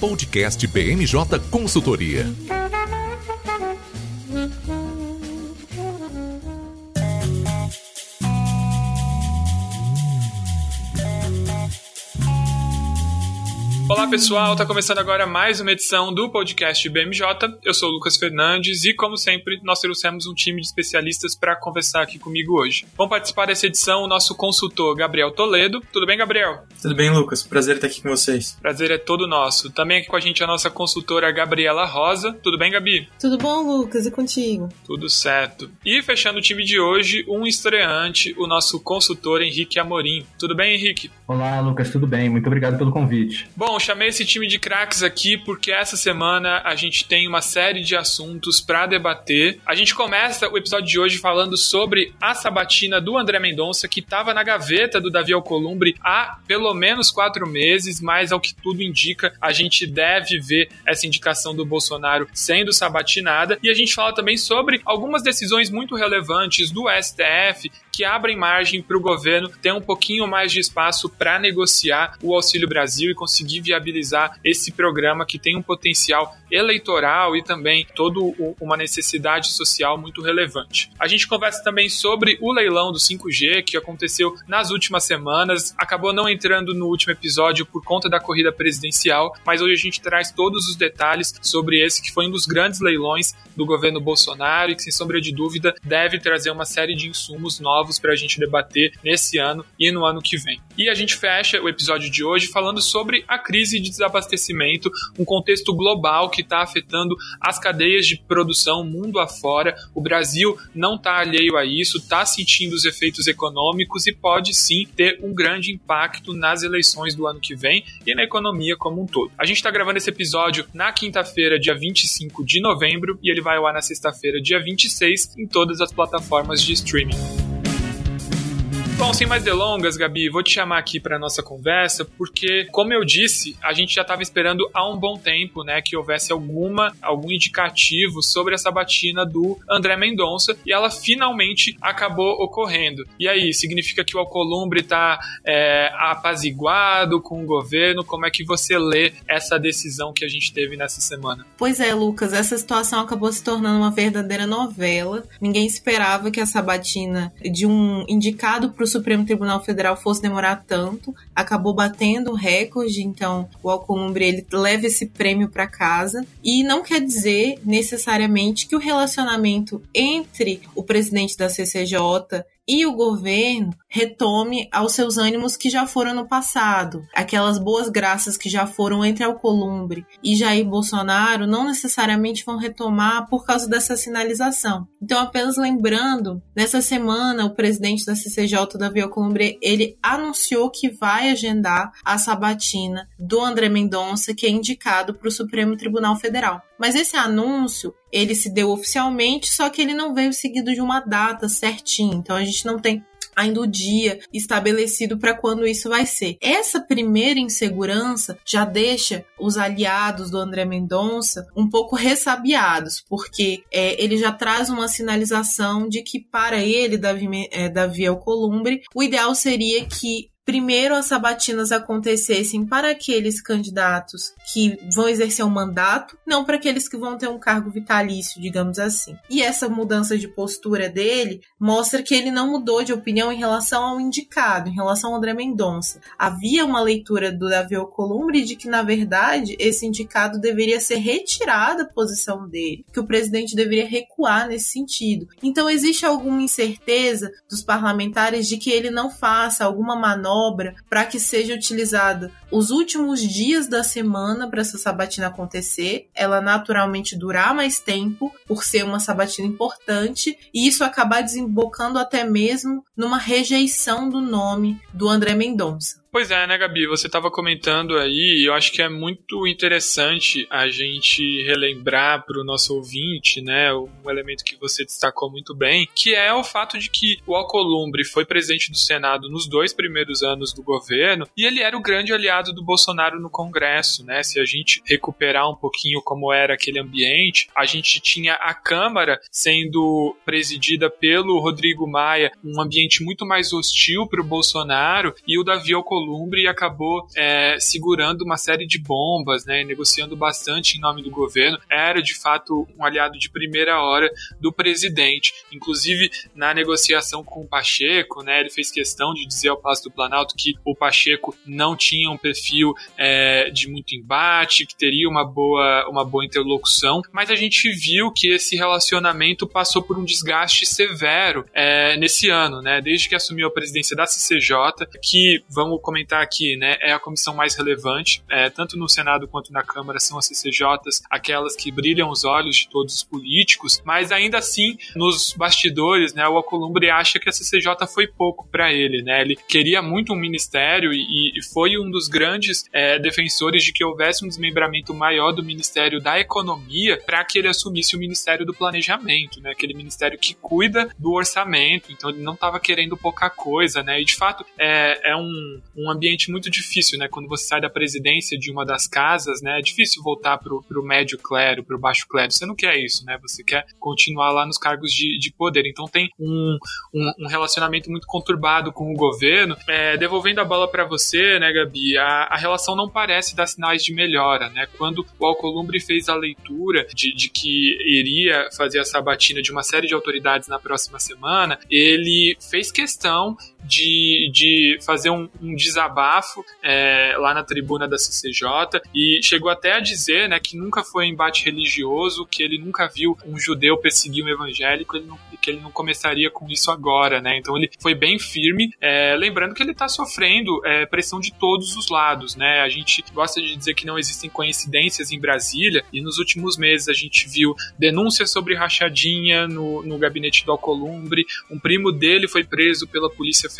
Podcast BMJ Consultoria. Olá pessoal, tá começando agora mais uma edição do podcast BMJ. Eu sou o Lucas Fernandes e, como sempre, nós trouxemos um time de especialistas para conversar aqui comigo hoje. Vão participar dessa edição o nosso consultor Gabriel Toledo. Tudo bem, Gabriel? Tudo bem, Lucas. Prazer estar aqui com vocês. Prazer é todo nosso. Também aqui com a gente a nossa consultora Gabriela Rosa. Tudo bem, Gabi? Tudo bom, Lucas? E contigo? Tudo certo. E fechando o time de hoje, um estreante, o nosso consultor Henrique Amorim. Tudo bem, Henrique? Olá, Lucas, tudo bem? Muito obrigado pelo convite. Bom, chamei esse time de craques aqui porque essa semana a gente tem uma série de assuntos para debater. A gente começa o episódio de hoje falando sobre a sabatina do André Mendonça, que estava na gaveta do Davi Alcolumbre há pelo menos quatro meses, mas ao que tudo indica, a gente deve ver essa indicação do Bolsonaro sendo sabatinada. E a gente fala também sobre algumas decisões muito relevantes do STF que abrem margem para o governo ter um pouquinho mais de espaço para negociar o Auxílio Brasil e conseguir viabilizar esse programa que tem um potencial eleitoral e também toda uma necessidade social muito relevante. A gente conversa também sobre o leilão do 5G que aconteceu nas últimas semanas, acabou não entrando no último episódio por conta da corrida presidencial, mas hoje a gente traz todos os detalhes sobre esse que foi um dos grandes leilões do governo Bolsonaro e que, sem sombra de dúvida, deve trazer uma série de insumos novos para a gente debater nesse ano e no ano que vem. E a gente fecha o episódio de hoje falando sobre a crise de desabastecimento, um contexto global que está afetando as cadeias de produção mundo afora. O Brasil não está alheio a isso, está sentindo os efeitos econômicos e pode sim ter um grande impacto nas eleições do ano que vem e na economia como um todo. A gente está gravando esse episódio na quinta-feira, dia 25 de novembro, e ele vai ao ar na sexta-feira, dia 26, em todas as plataformas de streaming. Bom, sem mais delongas, Gabi, vou te chamar aqui para nossa conversa, porque, como eu disse, a gente já estava esperando há um bom tempo, né, que houvesse alguma algum indicativo sobre essa batina do André Mendonça e ela finalmente acabou ocorrendo. E aí, significa que o Alcolumbre está é, apaziguado com o governo? Como é que você lê essa decisão que a gente teve nessa semana? Pois é, Lucas, essa situação acabou se tornando uma verdadeira novela. Ninguém esperava que a sabatina de um indicado para o Supremo Tribunal Federal fosse demorar tanto, acabou batendo o recorde, então o Alcolumbre ele leva esse prêmio para casa. E não quer dizer necessariamente que o relacionamento entre o presidente da CCJ e o governo retome aos seus ânimos que já foram no passado. Aquelas boas graças que já foram entre Alcolumbre e Jair Bolsonaro não necessariamente vão retomar por causa dessa sinalização. Então, apenas lembrando, nessa semana o presidente da CCJ, Davi Alcolumbre, ele anunciou que vai agendar a sabatina do André Mendonça, que é indicado para o Supremo Tribunal Federal. Mas esse anúncio, ele se deu oficialmente, só que ele não veio seguido de uma data certinha. Então a gente não tem ainda o dia estabelecido para quando isso vai ser. Essa primeira insegurança já deixa os aliados do André Mendonça um pouco ressabiados, porque é, ele já traz uma sinalização de que para ele, Davi, é, Davi Alcolumbre, o ideal seria que primeiro as sabatinas acontecessem para aqueles candidatos que vão exercer um mandato, não para aqueles que vão ter um cargo vitalício, digamos assim. E essa mudança de postura dele mostra que ele não mudou de opinião em relação ao indicado, em relação ao André Mendonça. Havia uma leitura do Davi Alcolumbre de que, na verdade, esse indicado deveria ser retirado da posição dele, que o presidente deveria recuar nesse sentido. Então, existe alguma incerteza dos parlamentares de que ele não faça alguma manobra obra para que seja utilizada os últimos dias da semana para essa sabatina acontecer, ela naturalmente durar mais tempo por ser uma sabatina importante e isso acabar desembocando até mesmo numa rejeição do nome do André Mendonça. Pois é, né, Gabi? Você estava comentando aí, eu acho que é muito interessante a gente relembrar para o nosso ouvinte, né, um elemento que você destacou muito bem, que é o fato de que o Alcolumbre foi presidente do Senado nos dois primeiros anos do governo e ele era o grande aliado do Bolsonaro no Congresso, né? Se a gente recuperar um pouquinho como era aquele ambiente, a gente tinha a Câmara sendo presidida pelo Rodrigo Maia, um ambiente muito mais hostil para o Bolsonaro, e o Davi Alcolumbre Alcolumbre e acabou é, segurando uma série de bombas, né, negociando bastante em nome do governo. Era de fato um aliado de primeira hora do presidente. Inclusive na negociação com o Pacheco, né, ele fez questão de dizer ao Palácio do Planalto que o Pacheco não tinha um perfil é, de muito embate, que teria uma boa, uma boa interlocução, mas a gente viu que esse relacionamento passou por um desgaste severo é, nesse ano, né? Desde que assumiu a presidência da CCJ, que vamos comentar aqui, né? É a comissão mais relevante, é, tanto no Senado quanto na Câmara são as CCJs, aquelas que brilham os olhos de todos os políticos, mas ainda assim, nos bastidores, né? O Alcolumbre acha que a CCJ foi pouco para ele, né? Ele queria muito um ministério e, e foi um dos grandes é, defensores de que houvesse um desmembramento maior do Ministério da Economia para que ele assumisse o Ministério do Planejamento, né? Aquele ministério que cuida do orçamento, então ele não estava querendo pouca coisa, né? E de fato é, é um, um ambiente muito difícil, né? Quando você sai da presidência de uma das casas, né? É difícil voltar pro, pro médio clero, pro baixo clero. Você não quer isso, né? Você quer continuar lá nos cargos de, de poder. Então tem um, um, um relacionamento muito conturbado com o governo. É, devolvendo a bola para você, né, Gabi? A, a relação não parece dar sinais de melhora, né? Quando o Alcolumbre fez a leitura de, de que iria fazer a sabatina de uma série de autoridades na próxima semana, ele fez questão de, de fazer um, um desabafo é, lá na tribuna da CCJ e chegou até a dizer né, que nunca foi embate religioso, que ele nunca viu um judeu perseguir um evangélico, ele não, que ele não começaria com isso agora. Né? Então ele foi bem firme, é, lembrando que ele está sofrendo é, pressão de todos os lados. Né? A gente gosta de dizer que não existem coincidências em Brasília e nos últimos meses a gente viu denúncias sobre rachadinha no, no gabinete do Alcolumbre, um primo dele foi preso pela Polícia Federal,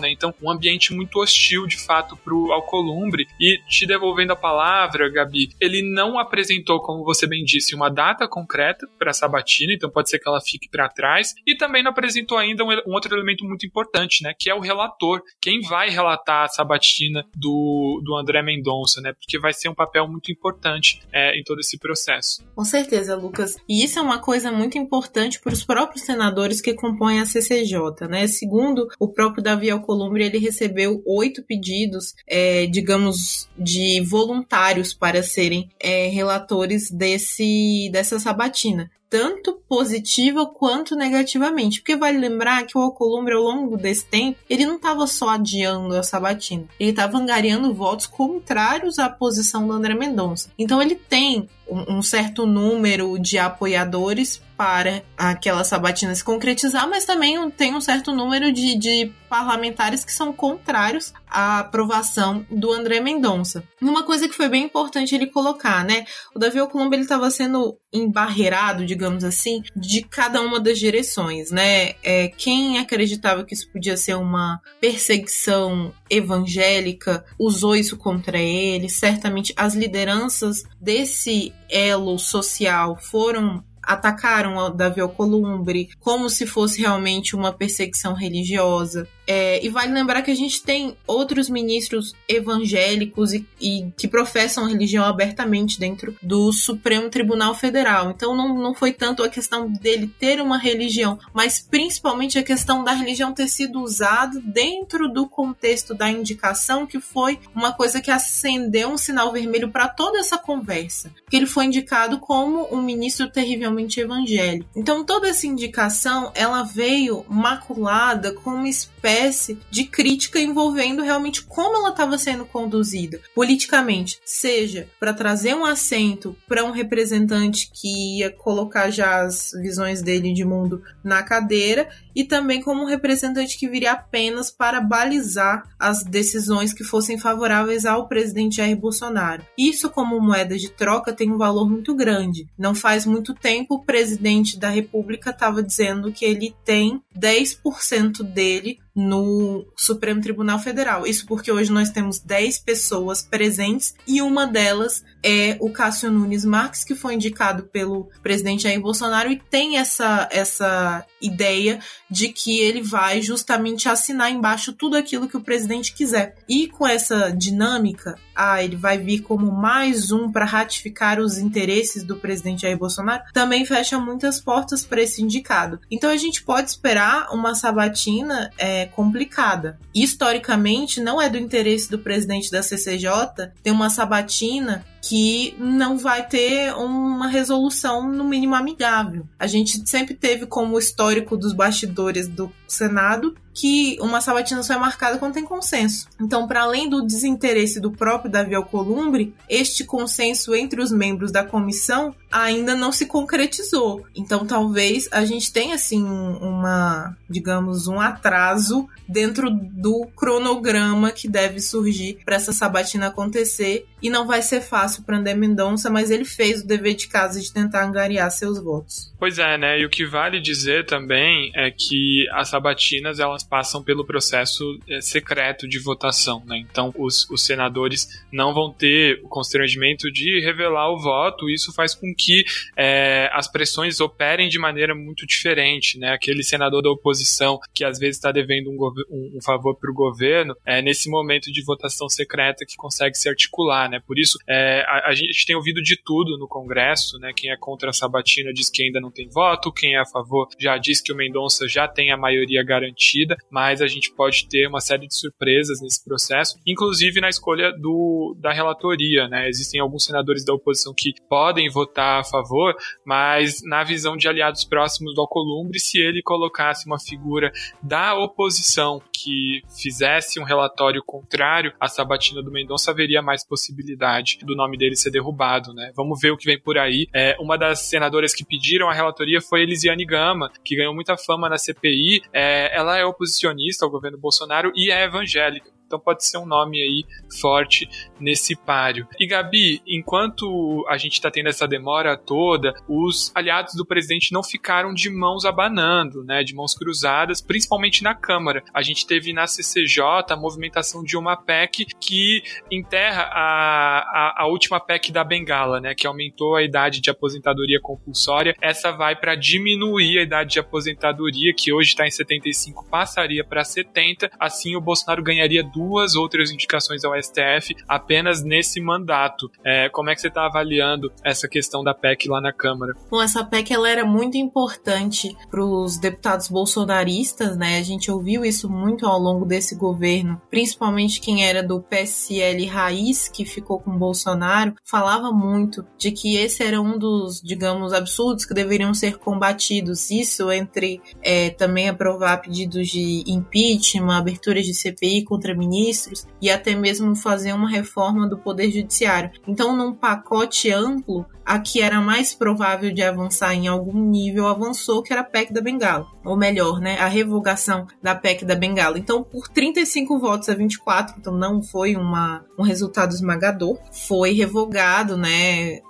né? Então, um ambiente muito hostil, de fato, para o Alcolumbre. E te devolvendo a palavra, Gabi, ele não apresentou, como você bem disse, uma data concreta para a sabatina, então pode ser que ela fique para trás. E também não apresentou ainda um, um, outro elemento muito importante, né? Que é o relator, quem vai relatar a sabatina do, do André Mendonça, né? Porque vai ser um papel muito importante é, em todo esse processo. Com certeza, Lucas. E isso é uma coisa muito importante para os próprios senadores que compõem a CCJ, né? Segundo o próprio Davi Alcolumbre, ele recebeu oito pedidos, é, digamos, de voluntários para serem é, relatores desse, dessa sabatina tanto positiva quanto negativamente. Porque vale lembrar que o Alcolumbre, ao longo desse tempo, ele não estava só adiando a sabatina, ele estava angariando votos contrários à posição do André Mendonça. Então ele tem um, um certo número de apoiadores para aquela sabatina se concretizar, mas também tem um certo número de, de parlamentares que são contrários à aprovação do André Mendonça. Uma coisa que foi bem importante ele colocar, né? O Davi Alcolumbre ele estava sendo embarreirado, digamos assim, de cada uma das direções, né? É, quem acreditava que isso podia ser uma perseguição evangélica usou isso contra ele. Certamente as lideranças desse elo social foram atacaram Davi Alcolumbre como se fosse realmente uma perseguição religiosa. É, e vale lembrar que a gente tem outros ministros evangélicos e, e, que professam religião abertamente dentro do Supremo Tribunal Federal. Então não, não foi tanto a questão dele ter uma religião, mas principalmente a questão da religião ter sido usada dentro do contexto da indicação, que foi uma coisa que acendeu um sinal vermelho para toda essa conversa. Que ele foi indicado como um ministro terrivelmente evangélico. Então toda essa indicação ela veio maculada com uma espécie espécie de crítica envolvendo realmente como ela estava sendo conduzida politicamente, seja para trazer um assento para um representante que ia colocar já as visões dele de mundo na cadeira e também como um representante que viria apenas para balizar as decisões que fossem favoráveis ao presidente Jair Bolsonaro. Isso, como moeda de troca, tem um valor muito grande. Não faz muito tempo o presidente da República estava dizendo que ele tem 10% dele no Supremo Tribunal Federal. Isso porque hoje nós temos 10 pessoas presentes e uma delas é o Cássio Nunes Marques, que foi indicado pelo presidente Jair Bolsonaro e tem essa, essa ideia de que ele vai justamente assinar embaixo tudo aquilo que o presidente quiser. E com essa dinâmica, ah, ele vai vir como mais um para ratificar os interesses do presidente Jair Bolsonaro, também fecha muitas portas para esse indicado. Então a gente pode esperar uma sabatina é, complicada. Historicamente, não é do interesse do presidente da CCJ ter uma sabatina que não vai ter uma resolução, no mínimo, amigável. A gente sempre teve como histórico dos bastidores do Senado que uma sabatina só é marcada quando tem consenso. Então, para além do desinteresse do próprio Davi Alcolumbre, este consenso entre os membros da comissão ainda não se concretizou. Então, talvez a gente tenha assim uma, digamos, um atraso dentro do cronograma que deve surgir para essa sabatina acontecer e não vai ser fácil para André Mendonça, mas ele fez o dever de casa de tentar angariar seus votos. Pois é, né? E o que vale dizer também é que as sabatinas elas passam pelo processo é, secreto de votação, né? Então os, os senadores não vão ter o constrangimento de revelar o voto. Isso faz com que é, as pressões operem de maneira muito diferente, né? Aquele senador da oposição que às vezes está devendo um, um, um favor para o governo, é nesse momento de votação secreta que consegue se articular, né? Por isso é, a, a, gente tem ouvido de tudo no Congresso, né? Quem é contra a sabatina diz que ainda não tem voto, quem é a favor já diz que o Mendonça já tem a maioria garantida, mas a gente pode ter uma série de surpresas nesse processo, inclusive na escolha do, da relatoria, né? Existem alguns senadores da oposição que podem votar a favor, mas na visão de aliados próximos do Alcolumbre, se ele colocasse uma figura da oposição que fizesse um relatório contrário à sabatina do Mendonça, haveria mais possibilidade do nome dele ser derrubado, né? Vamos ver o que vem por aí. É, uma das senadoras que pediram a relatoria foi Elisiane Gama, que ganhou muita fama na CPI. É, ela é oposicionista ao governo Bolsonaro e é evangélica. Então pode ser um nome aí forte nesse páreo. E Gabi, enquanto a gente está tendo essa demora toda, os aliados do presidente não ficaram de mãos abanando, né, de mãos cruzadas, principalmente na Câmara. A gente teve na CCJ a movimentação de uma PEC que enterra a, a, a última PEC da Bengala, né, que aumentou a idade de aposentadoria compulsória. Essa vai para diminuir a idade de aposentadoria, que hoje está em 75, passaria para 70. Assim, o Bolsonaro ganharia duas duas outras indicações ao STF apenas nesse mandato. É, como é que você está avaliando essa questão da PEC lá na Câmara? Bom, essa PEC ela era muito importante para os deputados bolsonaristas, né? A gente ouviu isso muito ao longo desse governo, principalmente quem era do PSL raiz, que ficou com Bolsonaro, falava muito de que esse era um dos, digamos, absurdos que deveriam ser combatidos. Isso entre é, também aprovar pedidos de impeachment, abertura de CPI contra ministros ministros e até mesmo fazer uma reforma do Poder Judiciário. Então, num pacote amplo, a que era mais provável de avançar em algum nível avançou, que era a PEC da Bengala. Ou melhor, né, a revogação da PEC da Bengala. Então, por 35 votos a 24, então não foi uma, um resultado esmagador, foi revogado, né,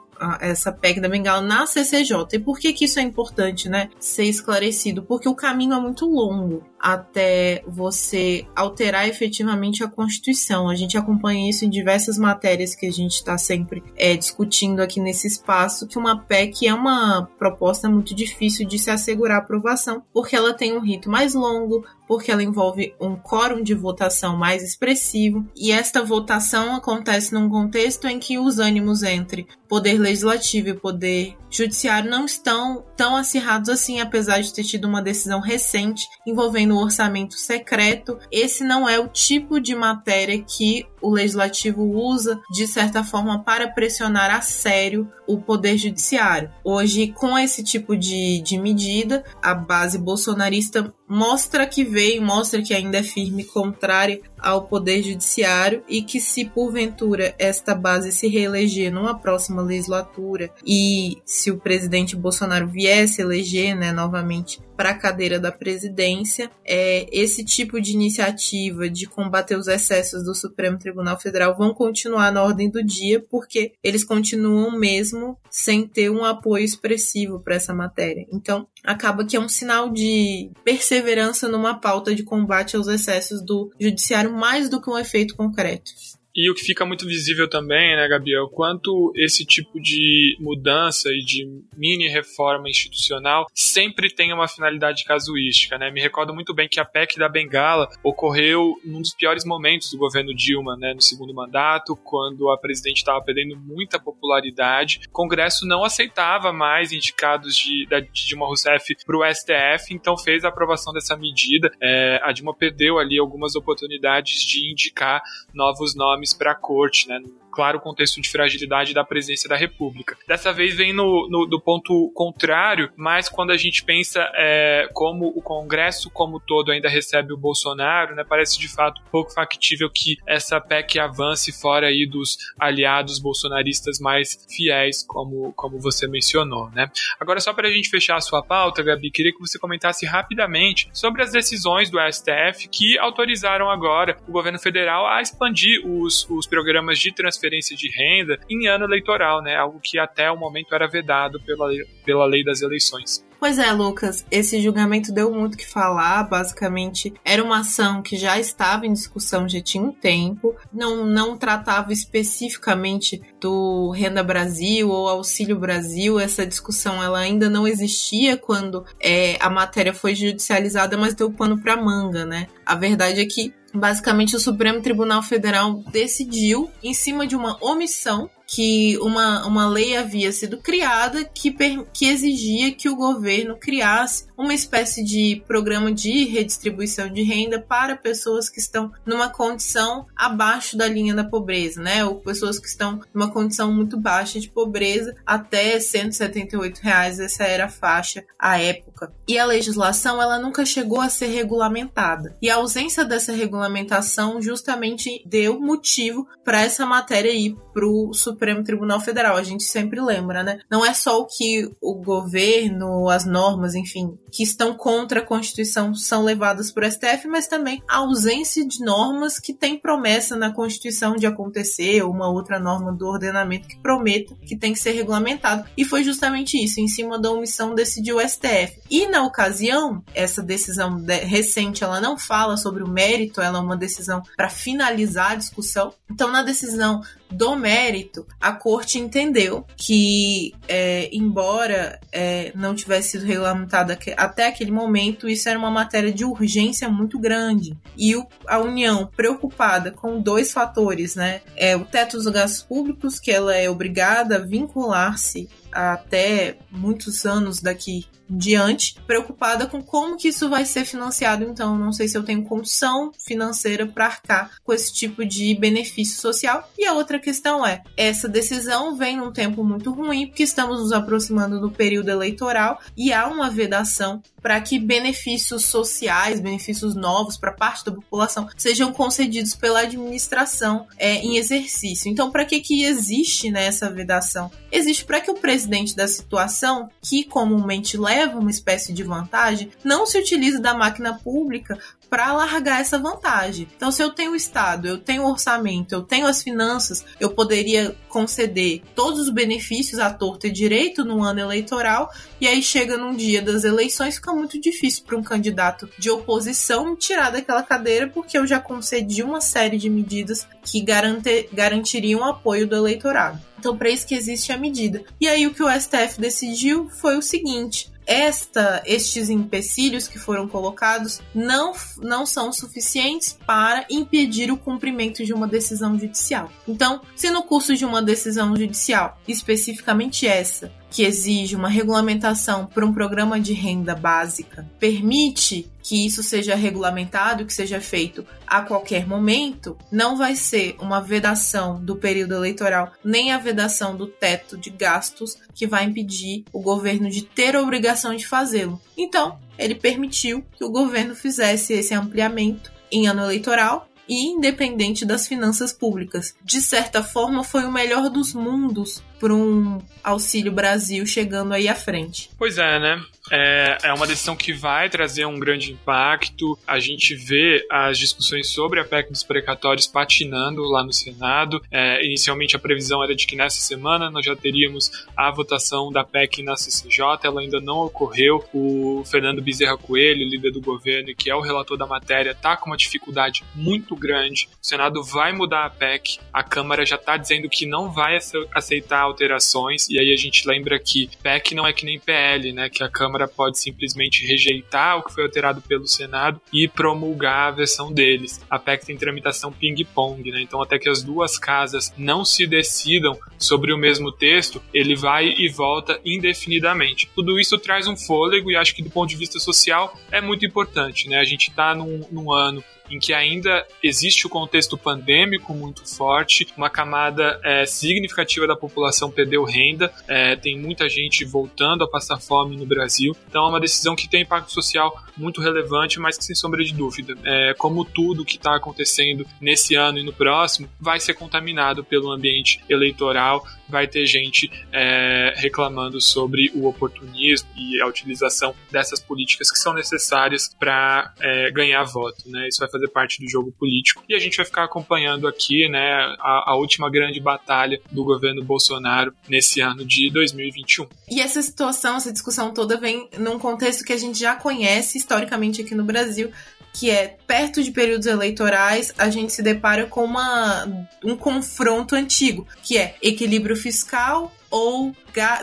essa PEC da Bengala na CCJ. E por que, que isso é importante, né? Ser esclarecido? Porque o caminho é muito longo até você alterar efetivamente a Constituição. A gente acompanha isso em diversas matérias que a gente está sempre é, discutindo aqui nesse espaço, que uma PEC é uma proposta muito difícil de se assegurar aprovação, porque ela tem um rito mais longo, porque ela envolve um quórum de votação mais expressivo, e esta votação acontece num contexto em que os ânimos entre poder legislativo e poder judiciário não estão tão acirrados assim, apesar de ter tido uma decisão recente envolvendo o orçamento secreto. Esse não é o tipo de matéria que o legislativo usa de certa forma para pressionar a sério o poder judiciário. Hoje, com esse tipo de, de medida, a base bolsonarista mostra que veio, mostra que ainda é firme, contrária ao poder judiciário e que se porventura esta base se reeleger numa próxima legislatura e se o presidente Bolsonaro viesse eleger, né, novamente para a cadeira da presidência, é, esse tipo de iniciativa de combater os excessos do Supremo Tribunal Federal vão continuar na ordem do dia, porque eles continuam mesmo sem ter um apoio expressivo para essa matéria. Então, acaba que é um sinal de perseverança numa pauta de combate aos excessos do judiciário mais do que um efeito concreto. E o que fica muito visível também, né, Gabriel, quanto esse tipo de mudança e de mini reforma institucional sempre tem uma finalidade casuística, né? Me recordo muito bem que a PEC da Bengala ocorreu num dos piores momentos do governo Dilma, né, no segundo mandato, quando a presidente estava perdendo muita popularidade. O Congresso não aceitava mais indicados de, de Dilma Rousseff para o STF, então fez a aprovação dessa medida. É, a Dilma perdeu ali algumas oportunidades de indicar novos nomes para a corte, né? Claro contexto de fragilidade da presidência da República. Dessa vez vem no, no do ponto contrário, mas quando a gente pensa é, como o Congresso como todo ainda recebe o Bolsonaro, né, parece de fato pouco factível que essa PEC avance fora aí dos aliados bolsonaristas mais fiéis, como, como você mencionou, né? Agora, só para a gente fechar a sua pauta, Gabi, queria que você comentasse rapidamente sobre as decisões do STF que autorizaram agora o governo federal a expandir os, os programas de transferência transferência de renda em ano eleitoral, né? Algo que até o momento era vedado pela, pela lei das eleições. Pois é, Lucas, esse julgamento deu muito que falar. Basicamente, era uma ação que já estava em discussão já tinha um tempo, não, não tratava especificamente do Renda Brasil ou Auxílio Brasil. Essa discussão ela ainda não existia quando é, a matéria foi judicializada, mas deu pano para manga, né? A verdade é que basicamente o Supremo Tribunal Federal decidiu em cima de uma omissão que uma, uma lei havia sido criada que, que exigia que o governo criasse uma espécie de programa de redistribuição de renda para pessoas que estão numa condição abaixo da linha da pobreza, né? Ou pessoas que estão numa condição muito baixa de pobreza, até 178 reais, essa era a faixa à época. E a legislação, ela nunca chegou a ser regulamentada. E a ausência dessa regulamentação justamente deu motivo para essa matéria ir para o Supremo Tribunal Federal. A gente sempre lembra, né? Não é só o que o governo, as normas, enfim, que estão contra a Constituição são levadas por STF, mas também a ausência de normas que tem promessa na Constituição de acontecer, ou uma outra norma do ordenamento que prometa que tem que ser regulamentado. E foi justamente isso, em cima da omissão decidiu o STF. E na ocasião, essa decisão de recente, ela não fala sobre o mérito, ela é uma decisão para finalizar a discussão. Então, na decisão do mérito, a corte entendeu que, é, embora é, não tivesse sido regulamentada até aquele momento, isso era uma matéria de urgência muito grande. E o, a União, preocupada com dois fatores, né? É o teto dos gastos públicos, que ela é obrigada a vincular-se até muitos anos daqui diante, preocupada com como que isso vai ser financiado. Então, não sei se eu tenho condição financeira para arcar com esse tipo de benefício social. E a outra questão é, essa decisão vem num tempo muito ruim, porque estamos nos aproximando do período eleitoral e há uma vedação para que benefícios sociais, benefícios novos para parte da população sejam concedidos pela administração é, em exercício. Então, para que que existe né, essa vedação? Existe para que o presidente da situação, que comumente leva uma espécie de vantagem, não se utilize da máquina pública para alargar essa vantagem. Então, se eu tenho o Estado, eu tenho o orçamento, eu tenho as finanças, eu poderia conceder todos os benefícios à torta e direito no ano eleitoral, e aí chega num dia das eleições, fica muito difícil para um candidato de oposição tirar daquela cadeira, porque eu já concedi uma série de medidas que garante, garantiriam o apoio do eleitorado. Então, para isso que existe a medida. E aí, o que o STF decidiu foi o seguinte: esta, estes empecilhos que foram colocados não, não são suficientes para impedir o cumprimento de uma decisão judicial. Então, se no curso de uma decisão judicial, especificamente essa, que exige uma regulamentação para um programa de renda básica, permite que isso seja regulamentado, que seja feito a qualquer momento, não vai ser uma vedação do período eleitoral, nem a vedação do teto de gastos que vai impedir o governo de ter a obrigação de fazê-lo. Então, ele permitiu que o governo fizesse esse ampliamento em ano eleitoral e independente das finanças públicas. De certa forma, foi o melhor dos mundos por um Auxílio Brasil chegando aí à frente. Pois é, né? É, é uma decisão que vai trazer um grande impacto. A gente vê as discussões sobre a PEC dos precatórios patinando lá no Senado. É, inicialmente a previsão era de que nessa semana nós já teríamos a votação da PEC na CCJ, ela ainda não ocorreu. O Fernando Bezerra Coelho, líder do governo, que é o relator da matéria, está com uma dificuldade muito grande. O Senado vai mudar a PEC, a Câmara já está dizendo que não vai aceitar alterações, e aí a gente lembra que PEC não é que nem PL, né? Que a Câmara Câmara pode simplesmente rejeitar o que foi alterado pelo Senado e promulgar a versão deles. A PEC tem tramitação ping-pong, né? Então, até que as duas casas não se decidam sobre o mesmo texto, ele vai e volta indefinidamente. Tudo isso traz um fôlego e acho que do ponto de vista social é muito importante, né? A gente está num, num ano em que ainda existe o contexto pandêmico muito forte, uma camada é, significativa da população perdeu renda, é, tem muita gente voltando a passar fome no Brasil. Então é uma decisão que tem impacto social muito relevante, mas que sem sombra de dúvida, é, como tudo que está acontecendo nesse ano e no próximo, vai ser contaminado pelo ambiente eleitoral vai ter gente é, reclamando sobre o oportunismo e a utilização dessas políticas que são necessárias para é, ganhar voto. Né? Isso vai fazer parte do jogo político. E a gente vai ficar acompanhando aqui né, a, a última grande batalha do governo Bolsonaro nesse ano de 2021. E essa situação, essa discussão toda vem num contexto que a gente já conhece historicamente aqui no Brasil, que é perto de períodos eleitorais, a gente se depara com uma, um confronto antigo, que é equilíbrio fiscal ou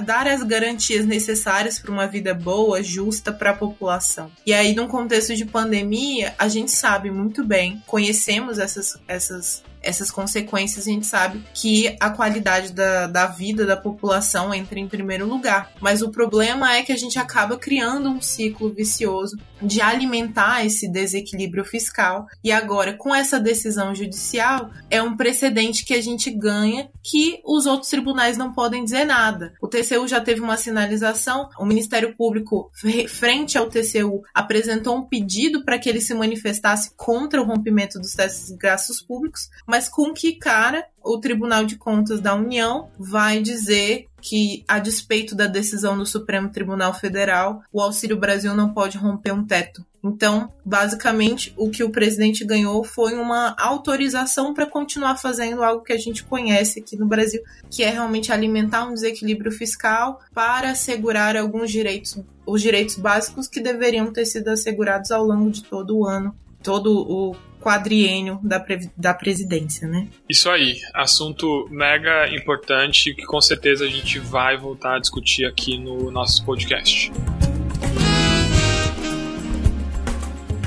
dar as garantias necessárias para uma vida boa, justa para a população. E aí, num contexto de pandemia, a gente sabe muito bem, conhecemos essas, essas essas consequências, a gente sabe que a qualidade da, da vida da população entra em primeiro lugar. Mas o problema é que a gente acaba criando um ciclo vicioso de alimentar esse desequilíbrio fiscal. E agora, com essa decisão judicial, é um precedente que a gente ganha que os outros tribunais não podem dizer nada. O TCU já teve uma sinalização, o Ministério Público, frente ao TCU, apresentou um pedido para que ele se manifestasse contra o rompimento dos testes de gastos públicos, mas com que cara o Tribunal de Contas da União vai dizer que, a despeito da decisão do Supremo Tribunal Federal, o Auxílio Brasil não pode romper um teto. Então, basicamente, o que o presidente ganhou foi uma autorização para continuar fazendo algo que a gente conhece aqui no Brasil, que é realmente alimentar um desequilíbrio fiscal para assegurar alguns direitos, os direitos básicos que deveriam ter sido assegurados ao longo de todo o ano, todo o quadriênio da, da presidência, né? Isso aí, assunto mega importante que com certeza a gente vai voltar a discutir aqui no nosso podcast.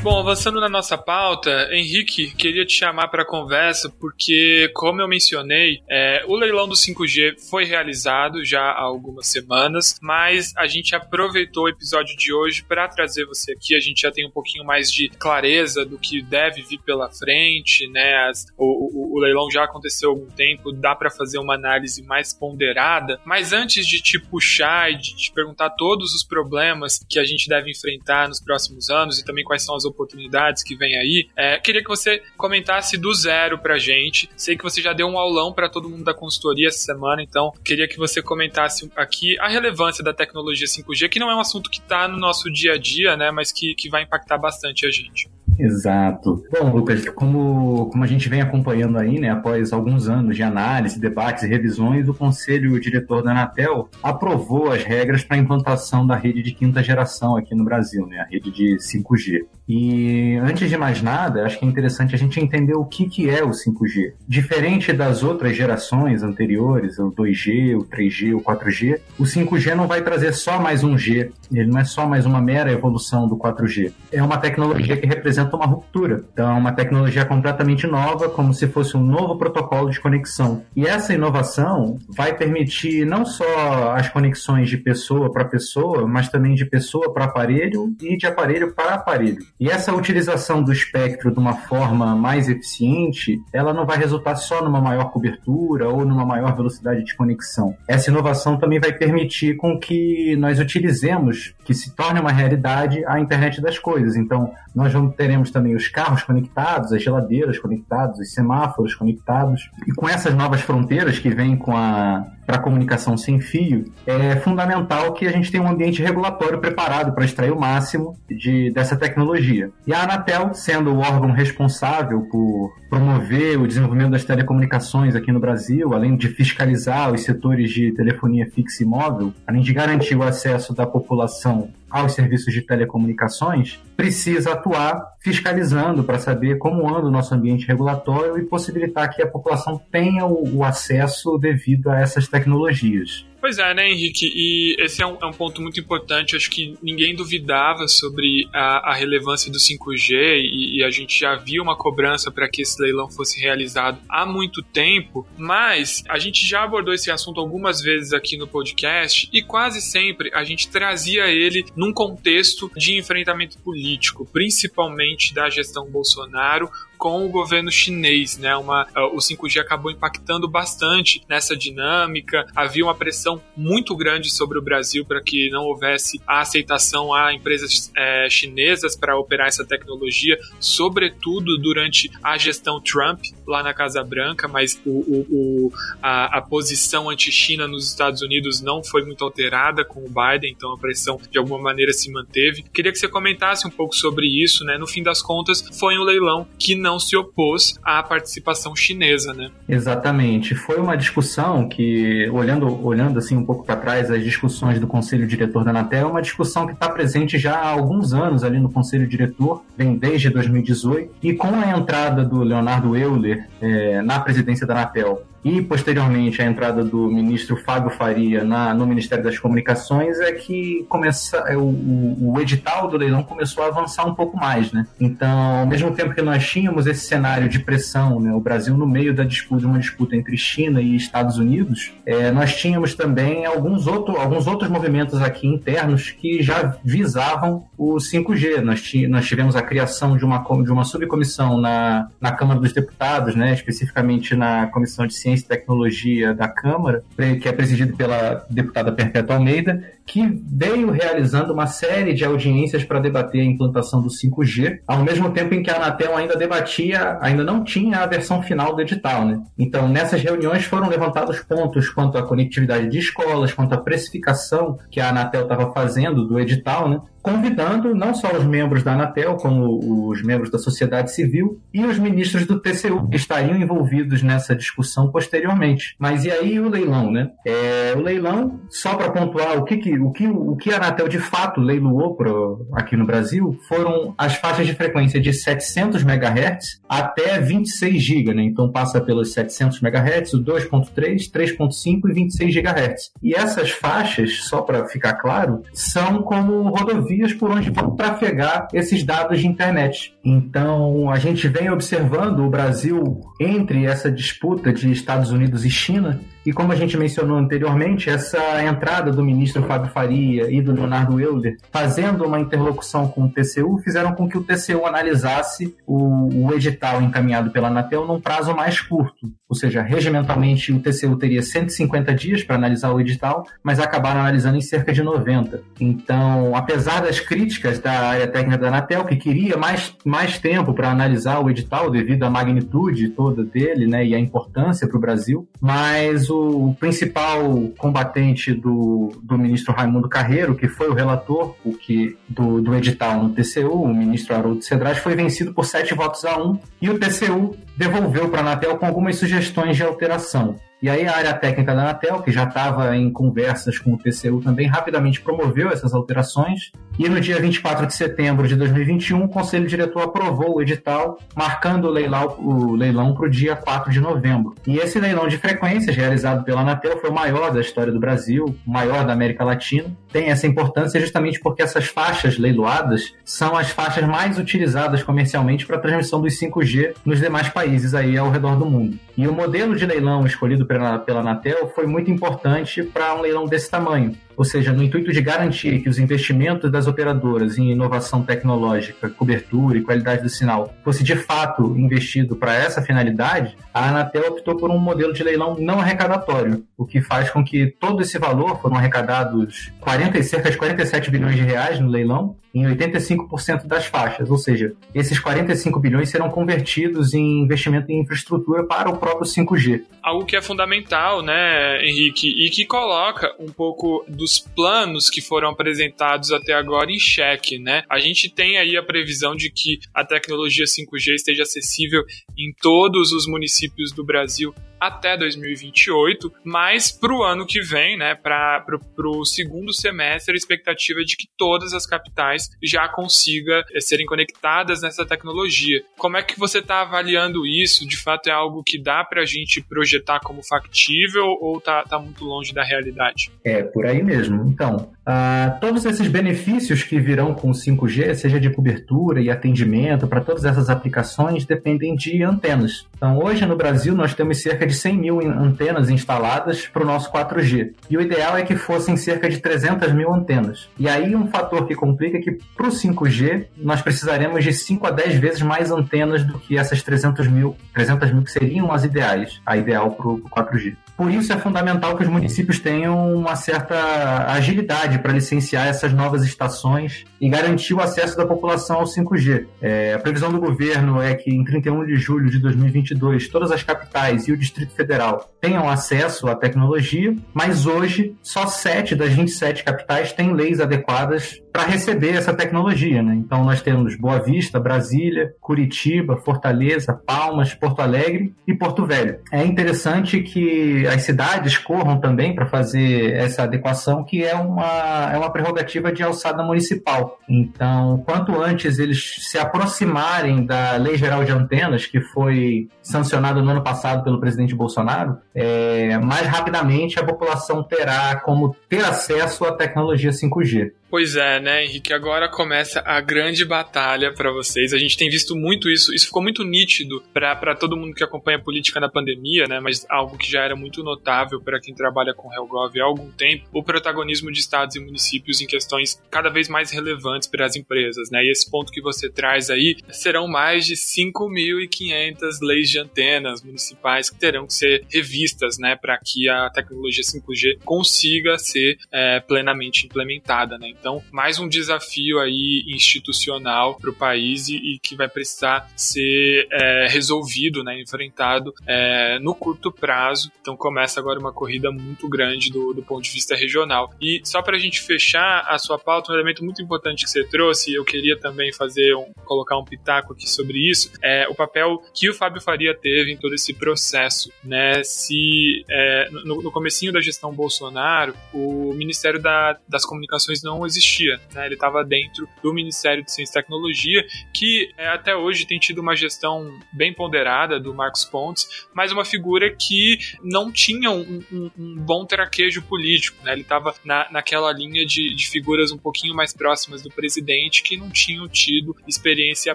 Bom, avançando na nossa pauta, Henrique, queria te chamar para conversa porque, como eu mencionei, é, o leilão do 5G foi realizado já há algumas semanas, mas a gente aproveitou o episódio de hoje para trazer você aqui. A gente já tem um pouquinho mais de clareza do que deve vir pela frente, né? As, o, o, o, leilão já aconteceu há algum tempo, dá para fazer uma análise mais ponderada. Mas antes de te puxar e de te perguntar todos os problemas que a gente deve enfrentar nos próximos anos e também quais são as oportunidades que vem aí. É, queria que você comentasse do zero pra gente. Sei que você já deu um aulão para todo mundo da consultoria essa semana, então queria que você comentasse aqui a relevância da tecnologia 5G, que não é um assunto que está no nosso dia a dia, né, mas que, que vai impactar bastante a gente. Exato. Bom, Lucas, como, como a gente vem acompanhando aí, né, após alguns anos de análise, debates e revisões, o Conselho Diretor da Anatel aprovou as regras para a implantação da rede de quinta geração aqui no Brasil, né, a rede de 5G. E antes de mais nada, acho que é interessante a gente entender o que, que é o 5G. Diferente das outras gerações anteriores, o 2G, o 3G, o 4G, o 5G não vai trazer só mais um G, ele não é só mais uma mera evolução do 4G. É uma tecnologia que representa uma ruptura. Então, é uma tecnologia completamente nova, como se fosse um novo protocolo de conexão. E essa inovação vai permitir não só as conexões de pessoa para pessoa, mas também de pessoa para aparelho e de aparelho para aparelho. E essa utilização do espectro de uma forma mais eficiente, ela não vai resultar só numa maior cobertura ou numa maior velocidade de conexão. Essa inovação também vai permitir com que nós utilizemos, que se torne uma realidade, a internet das coisas. Então, nós teremos também os carros conectados, as geladeiras conectadas, os semáforos conectados. E com essas novas fronteiras que vêm com a para comunicação sem fio, é fundamental que a gente tenha um ambiente regulatório preparado para extrair o máximo de, dessa tecnologia. E a Anatel, sendo o órgão responsável por promover o desenvolvimento das telecomunicações aqui no Brasil, além de fiscalizar os setores de telefonia fixa e móvel, além de garantir o acesso da população aos serviços de telecomunicações, precisa atuar fiscalizando para saber como anda o nosso ambiente regulatório e possibilitar que a população tenha o, acesso devido a essas tecnologias. Pois é, né, Henrique? E esse é um, é um ponto muito importante. Acho que ninguém duvidava sobre a, a relevância do 5G e, e, a gente já viu uma cobrança para que esse leilão fosse realizado há muito tempo. Mas a gente já abordou esse assunto algumas vezes aqui no podcast e quase sempre a gente trazia ele num contexto de enfrentamento político, principalmente da gestão Bolsonaro com o governo chinês, né? Uma, uh, o 5G acabou impactando bastante nessa dinâmica. Havia uma pressão muito grande sobre o Brasil para que não houvesse a aceitação a empresas é, chinesas para operar essa tecnologia, sobretudo durante a gestão Trump lá na Casa Branca, mas o, o, o a, a, posição anti-China nos Estados Unidos não foi muito alterada com o Biden, então a pressão de alguma maneira se manteve. Queria que você comentasse um pouco sobre isso, né? No fim das contas, foi um leilão que não não se opôs à participação chinesa, né? Exatamente. Foi uma discussão que, olhando, olhando assim um pouco para trás, as discussões do Conselho Diretor da Anatel, é uma discussão que está presente já há alguns anos ali no Conselho Diretor, vem desde 2018, e com a entrada do Leonardo Euler é, na presidência da Anatel e posteriormente a entrada do ministro Fábio Faria na, no Ministério das Comunicações é que começa, é, o, o, edital do leilão começou a avançar um pouco mais, né? Então, ao mesmo tempo que nós tínhamos esse cenário de pressão, né, o Brasil no meio da disputa, uma disputa entre China e Estados Unidos, é, nós tínhamos também alguns, outro, alguns outros movimentos aqui internos que já visavam o 5G. Nós, nós tivemos a criação de uma, de uma subcomissão na, na Câmara dos Deputados, né, especificamente na Comissão de Ciência Ciência e Tecnologia da Câmara, que é presidido pela deputada Perpétua Almeida, que veio realizando uma série de audiências para debater a implantação do 5G, ao mesmo tempo em que a Anatel ainda debatia, ainda não tinha a versão final do edital. Né? Então, nessas reuniões foram levantados pontos quanto à conectividade de escolas, quanto à precificação que a Anatel estava fazendo do edital, né? Convidando não só os membros da Anatel, como os membros da sociedade civil e os ministros do TCU, que estariam envolvidos nessa discussão posteriormente. Mas e aí o leilão, né? É, o leilão, só para pontuar o que, que, o, que, o que a Anatel de fato leiloou pro, aqui no Brasil, foram as faixas de frequência de 700 MHz até 26 GB, né? Então passa pelos 700 MHz, o 2.3, 3.5 e 26 GHz. E essas faixas, só para ficar claro, são como rodovias vias por onde vão trafegar esses dados de internet. Então, a gente vem observando o Brasil entre essa disputa de Estados Unidos e China e como a gente mencionou anteriormente, essa entrada do ministro Fábio Faria e do Leonardo Euler, fazendo uma interlocução com o TCU, fizeram com que o TCU analisasse o, o edital encaminhado pela Anatel num prazo mais curto. Ou seja, regimentalmente o TCU teria 150 dias para analisar o edital, mas acabaram analisando em cerca de 90. Então, apesar das críticas da área técnica da Anatel, que queria mais, mais tempo para analisar o edital devido à magnitude toda dele né, e a importância para o Brasil, mas o principal combatente do, do ministro Raimundo Carreiro, que foi o relator o que, do, do edital no TCU, o ministro Haroldo Cedrais, foi vencido por sete votos a um e o TCU devolveu para a Anatel com algumas sugestões de alteração. E aí a área técnica da Anatel, que já estava em conversas com o TCU também, rapidamente promoveu essas alterações. E no dia 24 de setembro de 2021, o Conselho Diretor aprovou o edital, marcando o leilão, o leilão para o dia 4 de novembro. E esse leilão de frequências, realizado pela Anatel, foi o maior da história do Brasil, o maior da América Latina. Tem essa importância justamente porque essas faixas leiloadas são as faixas mais utilizadas comercialmente para a transmissão dos 5G nos demais países aí ao redor do mundo. E o modelo de leilão escolhido pela, pela Anatel foi muito importante para um leilão desse tamanho, ou seja, no intuito de garantir que os investimentos das operadoras em inovação tecnológica, cobertura e qualidade do sinal fosse de fato investido para essa finalidade, a Anatel optou por um modelo de leilão não arrecadatório, o que faz com que todo esse valor, foram arrecadados 40, cerca de 47 bilhões de reais no leilão, em 85% das faixas, ou seja, esses 45 bilhões serão convertidos em investimento em infraestrutura para o próprio 5G. Algo que é fundamental, né, Henrique, e que coloca um pouco dos planos que foram apresentados até agora em xeque, né? A gente tem aí a previsão de que a tecnologia 5G esteja acessível em todos os municípios do Brasil até 2028, mas para o ano que vem, né, para o segundo semestre, a expectativa é de que todas as capitais já consigam é, serem conectadas nessa tecnologia. Como é que você está avaliando isso? De fato é algo que dá para a gente projetar como factível ou está tá muito longe da realidade? É, por aí mesmo. Então, uh, todos esses benefícios que virão com o 5G, seja de cobertura e atendimento para todas essas aplicações, dependem de antenas. Então, hoje no Brasil, nós temos cerca de de 100 mil antenas instaladas para o nosso 4G. E o ideal é que fossem cerca de 300 mil antenas. E aí um fator que complica é que para o 5G nós precisaremos de 5 a 10 vezes mais antenas do que essas 300 mil, 300 mil que seriam as ideais, a ideal para o 4G. Por isso é fundamental que os municípios tenham uma certa agilidade para licenciar essas novas estações e garantir o acesso da população ao 5G. É, a previsão do governo é que em 31 de julho de 2022 todas as capitais e o Distrito Federal tenham acesso à tecnologia, mas hoje só 7 das 27 capitais têm leis adequadas para receber essa tecnologia. Né? Então nós temos Boa Vista, Brasília, Curitiba, Fortaleza, Palmas, Porto Alegre e Porto Velho. É interessante que as cidades corram também para fazer essa adequação, que é uma, é uma prerrogativa de alçada municipal. Então, quanto antes eles se aproximarem da Lei Geral de Antenas, que foi sancionada no ano passado pelo presidente Bolsonaro, é, mais rapidamente a população terá como ter acesso à tecnologia 5G. Pois é, né, Henrique? Agora começa a grande batalha para vocês. A gente tem visto muito isso. Isso ficou muito nítido para todo mundo que acompanha a política na pandemia, né? Mas algo que já era muito notável para quem trabalha com Helgov há algum tempo, o protagonismo de estados e municípios em questões cada vez mais relevantes para as empresas, né? E esse ponto que você traz aí serão mais de 5.500 leis de antenas municipais que terão que ser revistas, né, para que a tecnologia 5G consiga ser é, plenamente implementada, né? Então, mais um desafio aí institucional para o país e, e, que vai precisar ser é, resolvido, né, enfrentado é, no curto prazo. Então, começa agora uma corrida muito grande do, do ponto de vista regional. E só para a gente fechar a sua pauta, um elemento muito importante que você trouxe, eu queria também fazer um, colocar um pitaco aqui sobre isso, é o papel que o Fábio Faria teve em todo esse processo, né? Se é, no, no comecinho da gestão Bolsonaro, o Ministério da, das Comunicações não existia. Né? Ele estava dentro do Ministério de Ciência e Tecnologia, que é, até hoje tem tido uma gestão bem ponderada do Marcos Pontes, mas uma figura que não tinha um, um, um bom traquejo político. Né? Ele estava na, naquela linha de, de figuras um pouquinho mais próximas do presidente que não tinham tido experiência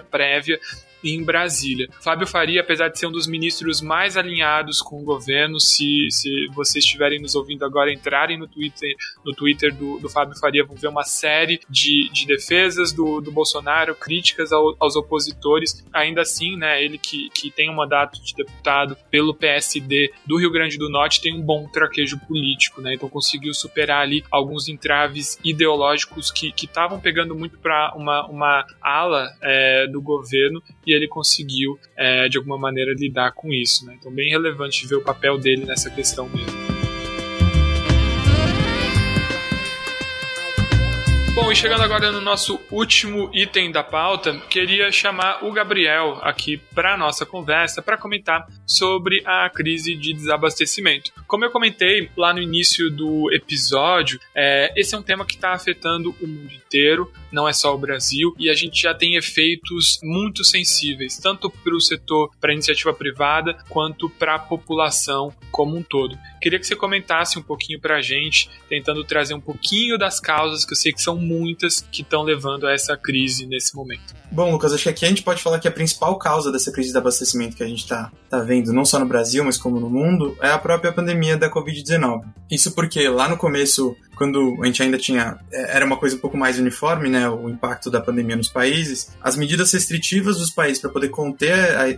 prévia em Brasília. Fábio Faria, apesar de ser um dos ministros mais alinhados com o governo, se, se vocês estiverem nos ouvindo agora, entrarem no Twitter, no Twitter do, do Fábio Faria, vão ver uma série de, de defesas do, do Bolsonaro, críticas ao, aos opositores. Ainda assim, né, ele que, que tem um mandato de deputado pelo PSD do Rio Grande do Norte tem um bom traquejo político, né? Então conseguiu superar ali alguns entraves ideológicos que estavam pegando muito para uma, uma ala é, do governo e ele conseguiu, é, de alguma maneira, lidar com isso. Né? Então, bem relevante ver o papel dele nessa questão mesmo. Bom, e chegando agora no nosso último item da pauta, queria chamar o Gabriel aqui para nossa conversa para comentar sobre a crise de desabastecimento. Como eu comentei lá no início do episódio, é, esse é um tema que está afetando o mundo inteiro, não é só o Brasil, e a gente já tem efeitos muito sensíveis, tanto para o setor, para a iniciativa privada, quanto para a população como um todo. Queria que você comentasse um pouquinho para a gente, tentando trazer um pouquinho das causas que eu sei que são muitas que estão levando a essa crise nesse momento. Bom, Lucas, acho que aqui a gente pode falar que a principal causa dessa crise de abastecimento que a gente está tá vendo, não só no Brasil, mas como no mundo, é a própria pandemia da Covid-19. Isso porque lá no começo quando a gente ainda tinha. é, Era uma coisa um pouco mais uniforme, né? O impacto da pandemia nos países. As medidas restritivas dos países para poder conter a, a-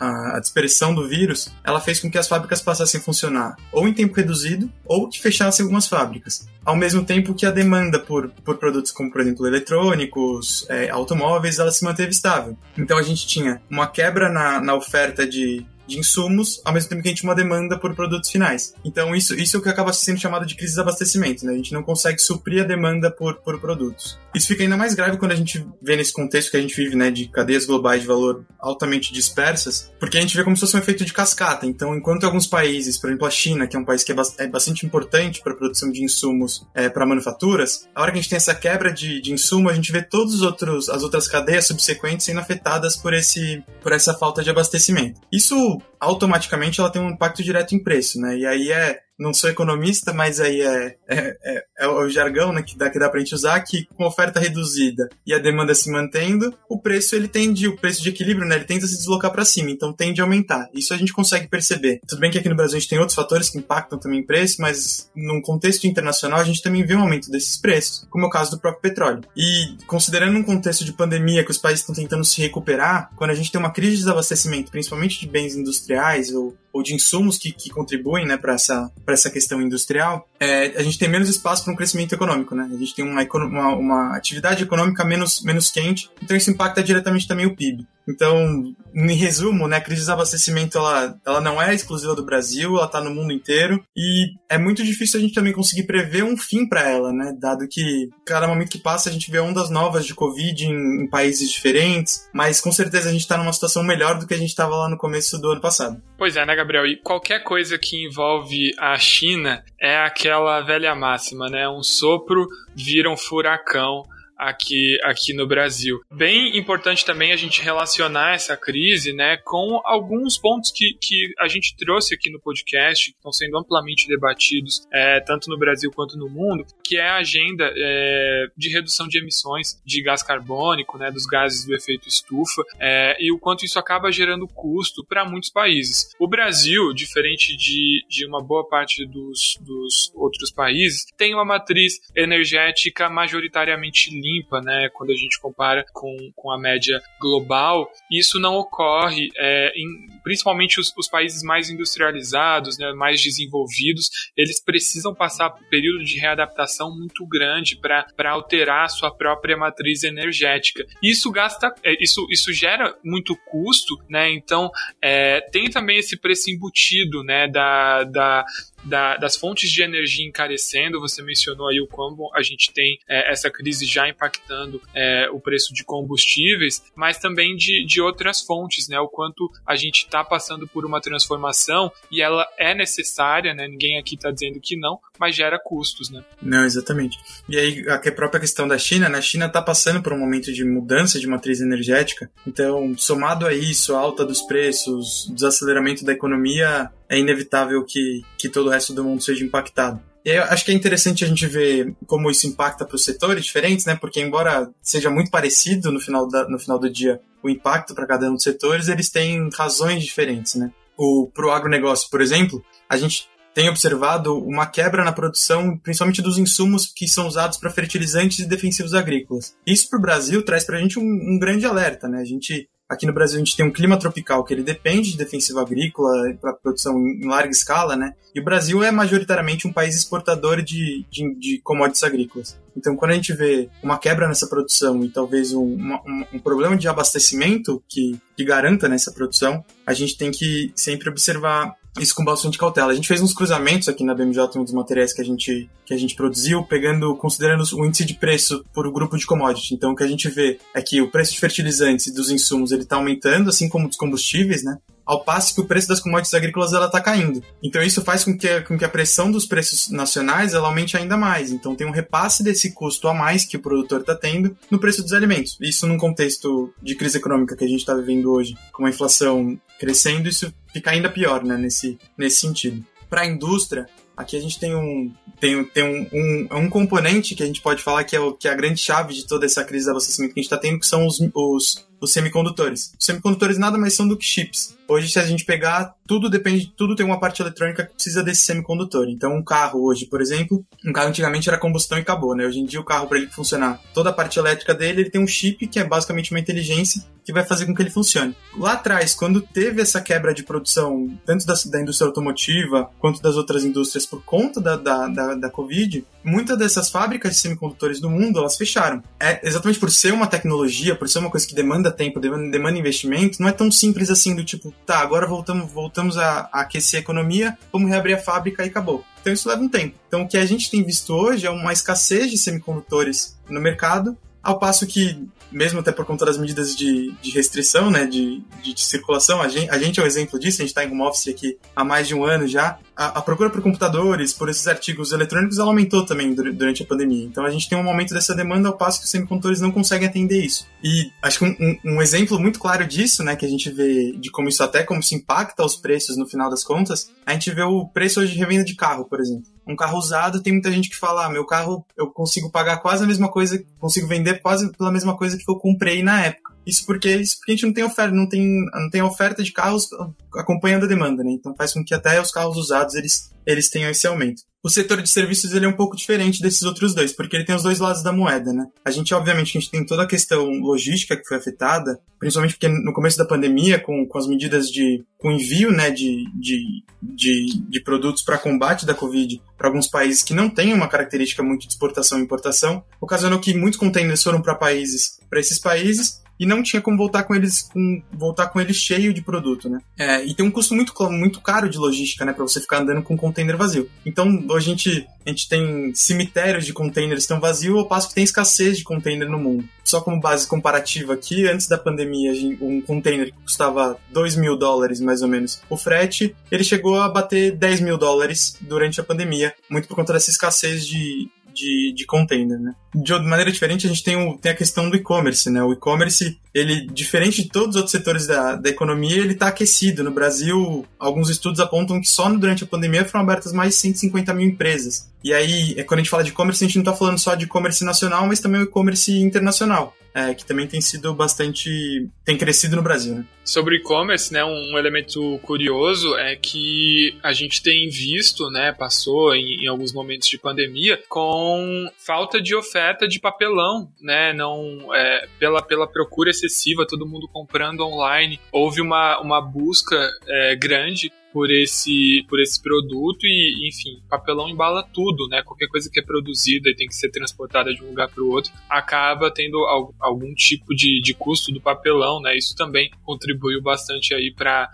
a- a dispersão do vírus, ela fez com que as fábricas passassem a funcionar ou em tempo reduzido ou que fechassem algumas fábricas. Ao mesmo tempo que a demanda por, por produtos como, por exemplo, eletrônicos, é, automóveis, ela se manteve estável. Então a gente tinha uma quebra na, na oferta de, de insumos, ao mesmo tempo que a gente tinha uma demanda por produtos finais. Então isso, isso é o que acaba sendo chamado de crise de abastecimento, né? A gente não consegue suprir a demanda por, por produtos. Isso fica ainda mais grave quando a gente vê nesse contexto que a gente vive, né, de cadeias globais de valor altamente dispersas, porque a gente vê como se fosse um efeito de cascata. Então, enquanto alguns países, por exemplo a China, que é um país que é, é bastante importante para a produção de insumos é, para manufaturas, a hora que a gente tem essa quebra de, de insumo, a gente vê todos os outros, as outras cadeias subsequentes sendo afetadas por esse, por essa falta de abastecimento. Isso automaticamente ela tem um impacto direto em preço, né? E aí é não sou economista, mas aí é, é, é, é o jargão né, que dá, que dá pra gente usar, que com oferta reduzida e a demanda se mantendo, o preço ele tende, o preço de equilíbrio, né, ele tende a se deslocar para cima, então tende a aumentar. Isso a gente consegue perceber. Tudo bem que aqui no Brasil a gente tem outros fatores que impactam também o preço, mas num contexto internacional a gente também vê um aumento desses preços, como é o caso do próprio petróleo. E considerando um contexto de pandemia que os países estão tentando se recuperar, quando a gente tem uma crise de desabastecimento, principalmente de bens industriais ou ou de insumos que, que contribuem né, para essa, essa questão industrial, é, a gente tem menos espaço para um crescimento econômico. Né? A gente tem uma, uma, uma atividade econômica menos, menos quente, então isso impacta diretamente também o PIB. Então, em resumo, né, a crise de desabastecimento ela, ela não é exclusiva do Brasil, ela está no mundo inteiro e é muito difícil a gente também conseguir prever um fim para ela, né, dado que cada momento que passa a gente vê ondas novas de Covid em, em países diferentes, mas com certeza a gente está numa situação melhor do que a gente estava lá no começo do ano passado. Pois é, né, Gabriel? E qualquer coisa que envolve a China é aquela velha máxima, né? Um sopro vira um furacão aqui, aqui no Brasil. Bem importante também a gente relacionar essa crise né, com alguns pontos que, que a gente trouxe aqui no podcast, que estão sendo amplamente debatidos, é, tanto no Brasil quanto no mundo, que é a agenda é, de redução de emissões de gás carbônico, né, dos gases do efeito estufa, é, e o quanto isso acaba gerando custo para muitos países. O Brasil, diferente de, de uma boa parte dos, dos outros países, tem uma matriz energética majoritariamente limpa, né, quando a gente compara com, com a média global. Isso não ocorre é, em principalmente os, os, países mais industrializados, né, mais desenvolvidos, eles precisam passar por um período de readaptação muito grande para alterar a sua própria matriz energética. Isso gasta, isso, isso gera muito custo, né? Então é, tem também esse preço embutido, né, da, da da, das fontes de energia encarecendo, você mencionou aí o como a gente tem é, essa crise já impactando é, o preço de combustíveis, mas também de, de outras fontes, né? O quanto a gente está passando por uma transformação e ela é necessária, né? Ninguém aqui está dizendo que não, mas gera custos, né? Não, exatamente. E aí a própria questão da China, né? A China está passando por um momento de mudança de matriz energética, então somado a isso, a alta dos preços, desaceleramento da economia, é inevitável que, que todo o resto do mundo seja impactado. E eu acho que é interessante a gente ver como isso impacta para os setores diferentes, né? Porque embora seja muito parecido no final, da, no final do dia o impacto para cada um dos setores, eles têm razões diferentes, né? O pro agronegócio, por exemplo, a gente tem observado uma quebra na produção, principalmente dos insumos que são usados para fertilizantes e defensivos agrícolas. Isso para o Brasil traz para a gente um, um grande alerta, né? A gente Aqui no Brasil a gente tem um clima tropical que ele depende de defensivo agrícola para produção em larga escala, né? E o Brasil é majoritariamente um país exportador de, de, de commodities agrícolas. Então, quando a gente vê uma quebra nessa produção e talvez um, um, um problema de abastecimento que, que garanta nessa produção, a gente tem que sempre observar isso com bastante cautela. A gente fez uns cruzamentos aqui na BMJ, um dos materiais que a gente, que a gente produziu, pegando, considerando o índice de preço por grupo de commodity. Então, o que a gente vê é que o preço de fertilizantes e dos insumos ele está aumentando, assim como dos combustíveis, né? Ao passo que o preço das commodities agrícolas ela está caindo. Então, isso faz com que, com que a pressão dos preços nacionais ela aumente ainda mais. Então, tem um repasse desse custo a mais que o produtor está tendo no preço dos alimentos. Isso num contexto de crise econômica que a gente está vivendo hoje, com a inflação crescendo, isso fica ainda pior, né, nesse, nesse sentido. Para a indústria, aqui a gente tem um tem, tem um, um, um, componente que a gente pode falar que é, o, que é a grande chave de toda essa crise de abastecimento que a gente está tendo, que são os, os, os semicondutores. Os semicondutores nada mais são do que chips. Hoje, se a gente pegar, tudo depende, tudo tem uma parte eletrônica que precisa desse semicondutor. Então, um carro hoje, por exemplo, um carro antigamente era combustão e acabou, né? Hoje em dia, o carro, para ele funcionar, toda a parte elétrica dele, ele tem um chip que é basicamente uma inteligência que vai fazer com que ele funcione. Lá atrás, quando teve essa quebra de produção, tanto da, da indústria automotiva quanto das outras indústrias por conta da, da, da, da Covid, muitas dessas fábricas de semicondutores do mundo, elas fecharam. É exatamente por ser uma tecnologia, por ser uma coisa que demanda tempo, demanda, demanda investimento, não é tão simples assim do tipo, tá, agora voltamos, voltamos a, a aquecer a economia, vamos reabrir a fábrica e acabou. Então isso leva um tempo. Então o que a gente tem visto hoje é uma escassez de semicondutores no mercado, ao passo que mesmo até por conta das medidas de, de restrição, né, de, de, de, circulação, a gente, a gente é um exemplo disso, a gente está em home office aqui há mais de um ano já, a, a, procura por computadores, por esses artigos eletrônicos, ela aumentou também durante a pandemia. Então a gente tem um aumento dessa demanda ao passo que os semicondutores não conseguem atender isso. E acho que um, um, um exemplo muito claro disso, né, que a gente vê de como isso até como se impacta os preços no final das contas, a gente vê o preço hoje de revenda de carro, por exemplo um carro usado, tem muita gente que fala, ah, meu carro eu consigo pagar quase a mesma coisa, consigo vender quase pela mesma coisa que eu comprei na época. Isso porque, isso porque a gente não tem oferta, não tem, não tem oferta de carros acompanhando a demanda, né? Então faz com que até os carros usados eles, eles tenham esse aumento. O setor de serviços ele é um pouco diferente desses outros dois, porque ele tem os dois lados da moeda, né? A gente, obviamente, a gente tem toda a questão logística que foi afetada, principalmente porque no começo da pandemia, com, com as medidas de com envio né, de, de, de, de produtos para combate da Covid para alguns países que não têm uma característica muito de exportação e importação, ocasionou que muitos contêineres foram para países, para esses países, e não tinha como voltar com eles com, voltar com eles cheio de produto, né? É, e tem um custo muito, muito caro de logística, né, para você ficar andando com um container vazio. Então, a gente, a gente tem cemitérios de containers tão vazios, ao passo que tem escassez de container no mundo. Só como base comparativa aqui, antes da pandemia, um container que custava 2 mil dólares, mais ou menos, o frete, ele chegou a bater 10 mil dólares durante a pandemia, muito por conta dessa escassez de, de, de container, né? De maneira diferente, a gente tem, o, tem a questão do e-commerce, né? O e-commerce, ele, diferente de todos os outros setores da, da economia, ele está aquecido. No Brasil, alguns estudos apontam que só durante a pandemia foram abertas mais de 150 mil empresas. E aí, é quando a gente fala de e-commerce, a gente não está falando só de e-commerce nacional, mas também o e-commerce internacional é, que também tem sido bastante. tem crescido no Brasil. Né? Sobre e-commerce, né, um elemento curioso é que a gente tem visto, né, passou em, em, alguns momentos de pandemia, com falta de oferta de papelão, né, não é, pela, pela procura excessiva, todo mundo comprando online, houve uma, uma busca é, grande por esse, por esse produto e, enfim, papelão embala tudo, né? Qualquer coisa que é produzida e tem que ser transportada de um lugar para o outro acaba tendo algum tipo de, de custo do papelão, né? Isso também contribuiu bastante aí para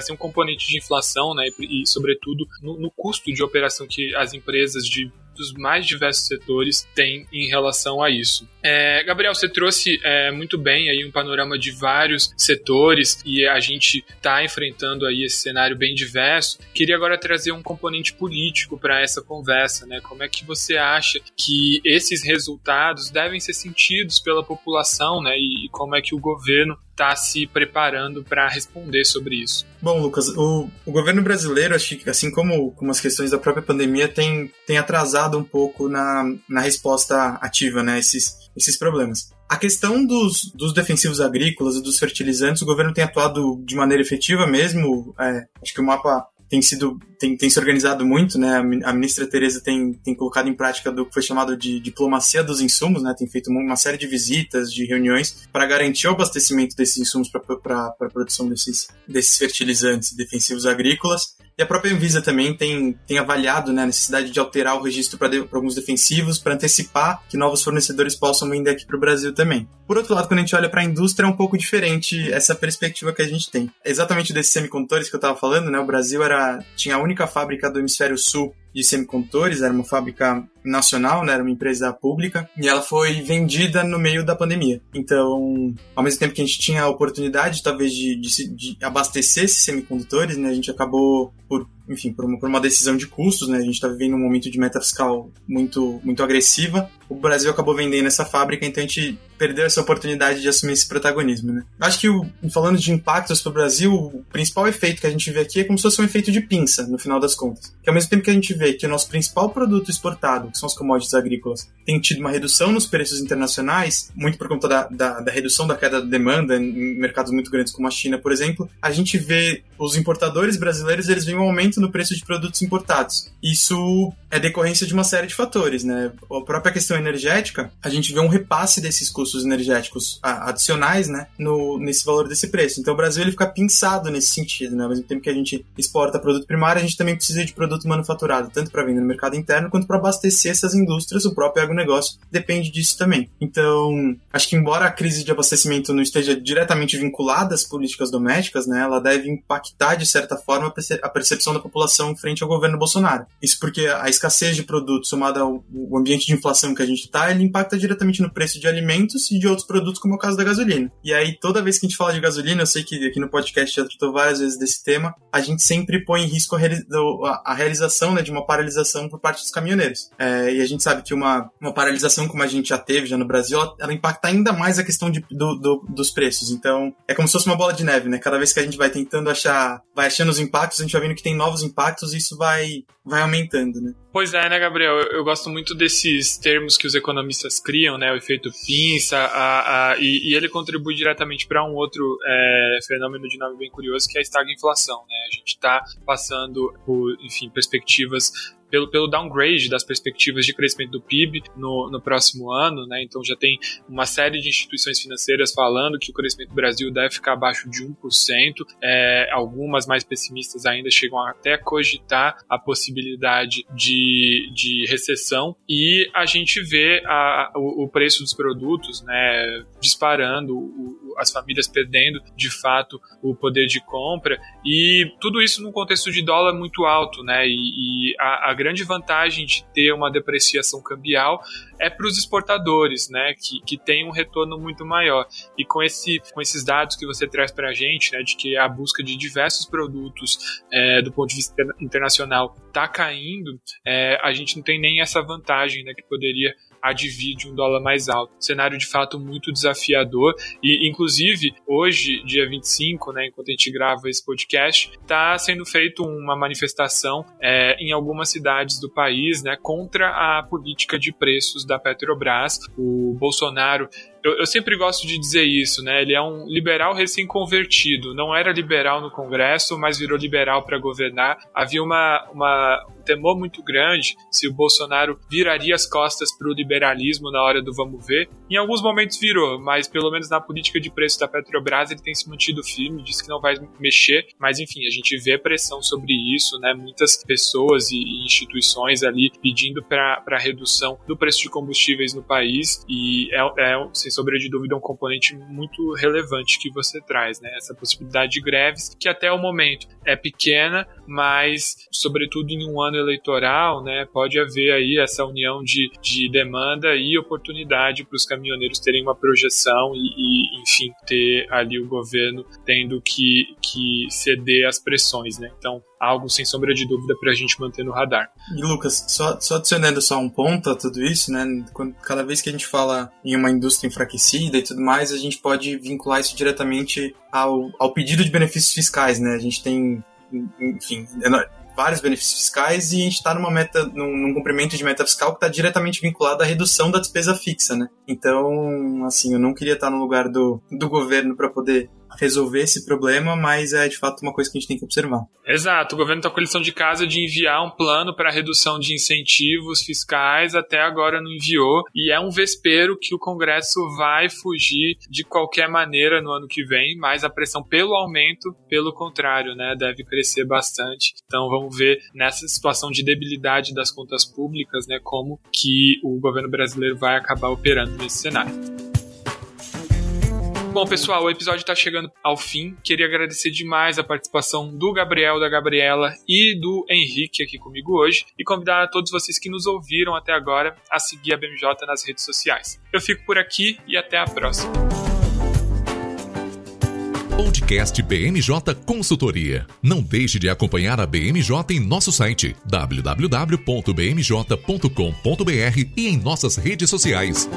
ser um componente de inflação, né? E, e sobretudo, no, no custo de operação que as empresas de dos mais diversos setores têm em relação a isso. É, Gabriel, você trouxe é, muito bem aí um panorama de vários setores e a gente está enfrentando aí esse cenário bem diverso. Queria agora trazer um componente político para essa conversa, né? Como é que você acha que esses resultados devem ser sentidos pela população, né? E, e como é que o governo está se preparando para responder sobre isso? Bom, Lucas, o, o, governo brasileiro, acho que assim como, como as questões da própria pandemia, tem, tem atrasado um pouco na, na resposta ativa, né? Esses, esses problemas. A questão dos, dos defensivos agrícolas e dos fertilizantes, o governo tem atuado de maneira efetiva mesmo. É, acho que o mapa tem sido tem, tem se organizado muito, né? A ministra Tereza tem, tem colocado em prática do que foi chamado de diplomacia dos insumos, né? Tem feito uma série de visitas, de reuniões para garantir o abastecimento desses insumos para a produção desses, desses fertilizantes defensivos agrícolas. E a própria Anvisa também tem, tem avaliado né, a necessidade de alterar o registro para de, alguns defensivos para antecipar que novos fornecedores possam vender aqui para o Brasil também. Por outro lado, quando a gente olha para a indústria, é um pouco diferente essa perspectiva que a gente tem. Exatamente desses semicondutores que eu estava falando, né, o Brasil era, tinha a única fábrica do hemisfério sul de semicondutores, era uma fábrica nacional, né, era uma empresa pública, e ela foi vendida no meio da pandemia. Então, ao mesmo tempo que a gente tinha a oportunidade, talvez, de, de, de abastecer esses semicondutores, né, a gente acabou, por enfim, por uma, por uma decisão de custos, né? A gente está vivendo um momento de meta fiscal muito, muito agressiva. O Brasil acabou vendendo essa fábrica, então a gente perdeu essa oportunidade de assumir esse protagonismo, né? Acho que, o, falando de impactos para o Brasil, o principal efeito que a gente vê aqui é como se fosse um efeito de pinça, no final das contas. Que ao mesmo tempo que a gente vê que o nosso principal produto exportado, que são os commodities agrícolas, tem tido uma redução nos preços internacionais, muito por conta da, da, da redução da queda da demanda em mercados muito grandes como a China, por exemplo, a gente vê os importadores brasileiros, eles veem um aumento no preço de produtos importados. Isso é decorrência de uma série de fatores, né? A própria questão energética, a gente vê um repasse desses custos energéticos adicionais, né, no, nesse valor desse preço. Então o Brasil ele fica pinçado nesse sentido, né? Ao mesmo tempo que a gente exporta produto primário, a gente também precisa de produto manufaturado, tanto para vender no mercado interno quanto para abastecer essas indústrias. O próprio agronegócio depende disso também. Então, acho que embora a crise de abastecimento não esteja diretamente vinculada às políticas domésticas, né, ela deve impactar de certa forma a percepção da população frente ao governo Bolsonaro. Isso porque a escassez de produtos somada ao ambiente de inflação que a gente está, ele impacta diretamente no preço de alimentos e de outros produtos, como é o caso da gasolina. E aí, toda vez que a gente fala de gasolina, eu sei que aqui no podcast já tratou várias vezes desse tema, a gente sempre põe em risco a, a realização né, de uma paralisação por parte dos caminhoneiros. É, e a gente sabe que uma, uma paralisação como a gente já teve já no Brasil, ela, ela impacta ainda mais a questão de, do, do, dos preços. Então, é como se fosse uma bola de neve, né? Cada vez que a gente vai tentando achar, vai achando os impactos, a gente vai vendo que tem novos impactos e isso vai, vai aumentando, né? Pois é, né, Gabriel? Eu, eu gosto muito desses termos que os economistas criam, né? O efeito pinça, a, a, e, e, ele contribui diretamente para um outro é, fenômeno de nome bem curioso, que é a estagflação, né? A gente está passando por, enfim, perspectivas pelo, pelo downgrade das perspectivas de crescimento do PIB no, no próximo ano, né? Então já tem uma série de instituições financeiras falando que o crescimento do Brasil deve ficar abaixo de 1%. É, algumas mais pessimistas ainda chegam até a cogitar a possibilidade de, de recessão e a gente vê a, o, o preço dos produtos né, disparando, o, as famílias perdendo de fato o poder de compra e tudo isso num contexto de dólar muito alto, né? E, e a, a grande vantagem de ter uma depreciação cambial é para os exportadores, né, que, que tem um retorno muito maior. E com, esse, com esses dados que você traz para a gente, né, de que a busca de diversos produtos é, do ponto de vista internacional está caindo, é, a gente não tem nem essa vantagem né, que poderia de um dólar mais alto. Cenário de fato muito desafiador e, inclusive, hoje, dia 25, né, enquanto a gente grava esse podcast, está sendo feito uma manifestação é, em algumas cidades do país né, contra a política de preços da Petrobras. O Bolsonaro eu, eu, sempre gosto de dizer isso, né? Ele é um liberal recém-convertido. Não era liberal no Congresso, mas virou liberal para governar. Havia uma, uma, um temor muito grande se o Bolsonaro viraria as costas para o liberalismo na hora do vamos ver. Em alguns momentos virou, mas pelo menos na política de preço da Petrobras ele tem se mantido firme, disse que não vai mexer. Mas enfim, a gente vê pressão sobre isso, né? Muitas pessoas e, instituições ali pedindo para redução do preço de combustíveis no país. E é, é sem sombra de dúvida, um componente muito relevante que você traz, né? Essa possibilidade de greves, que até o momento é pequena, mas, sobretudo em um ano eleitoral, né, pode haver aí essa união de, de demanda e oportunidade para os caminhoneiros terem uma projeção e, e, enfim, ter ali o governo tendo que, que ceder às pressões, né? Então, algo sem sombra de dúvida para a gente manter no radar. E Lucas, só, só adicionando só um ponto a tudo isso, né? Quando, cada vez que a gente fala em uma indústria enfraquecida e tudo mais, a gente pode vincular isso diretamente ao, ao pedido de benefícios fiscais, né? A gente tem, enfim, vários benefícios fiscais e a gente está numa meta, num, num, cumprimento de meta fiscal que está diretamente vinculado à redução da despesa fixa, né? Então, assim, eu não queria estar no lugar do, do governo para poder resolver esse problema, mas é de fato uma coisa que a gente tem que observar. Exato, o governo está com a lição de casa de enviar um plano para redução de incentivos fiscais, até agora não enviou, e é um vespeiro que o Congresso vai fugir de qualquer maneira no ano que vem, mas a pressão pelo aumento, pelo contrário, né, deve crescer bastante. Então vamos ver nessa situação de debilidade das contas públicas, né, como que o governo brasileiro vai acabar operando nesse cenário. Bom, pessoal, o episódio está chegando ao fim. Queria agradecer demais a participação do Gabriel, da Gabriela e do Henrique aqui comigo hoje e convidar a todos vocês que nos ouviram até agora a seguir a BMJ nas redes sociais. Eu fico por aqui e até a próxima. Podcast BMJ Consultoria. Não deixe de acompanhar a BMJ em nosso site www.bmj.com.br e em nossas redes sociais.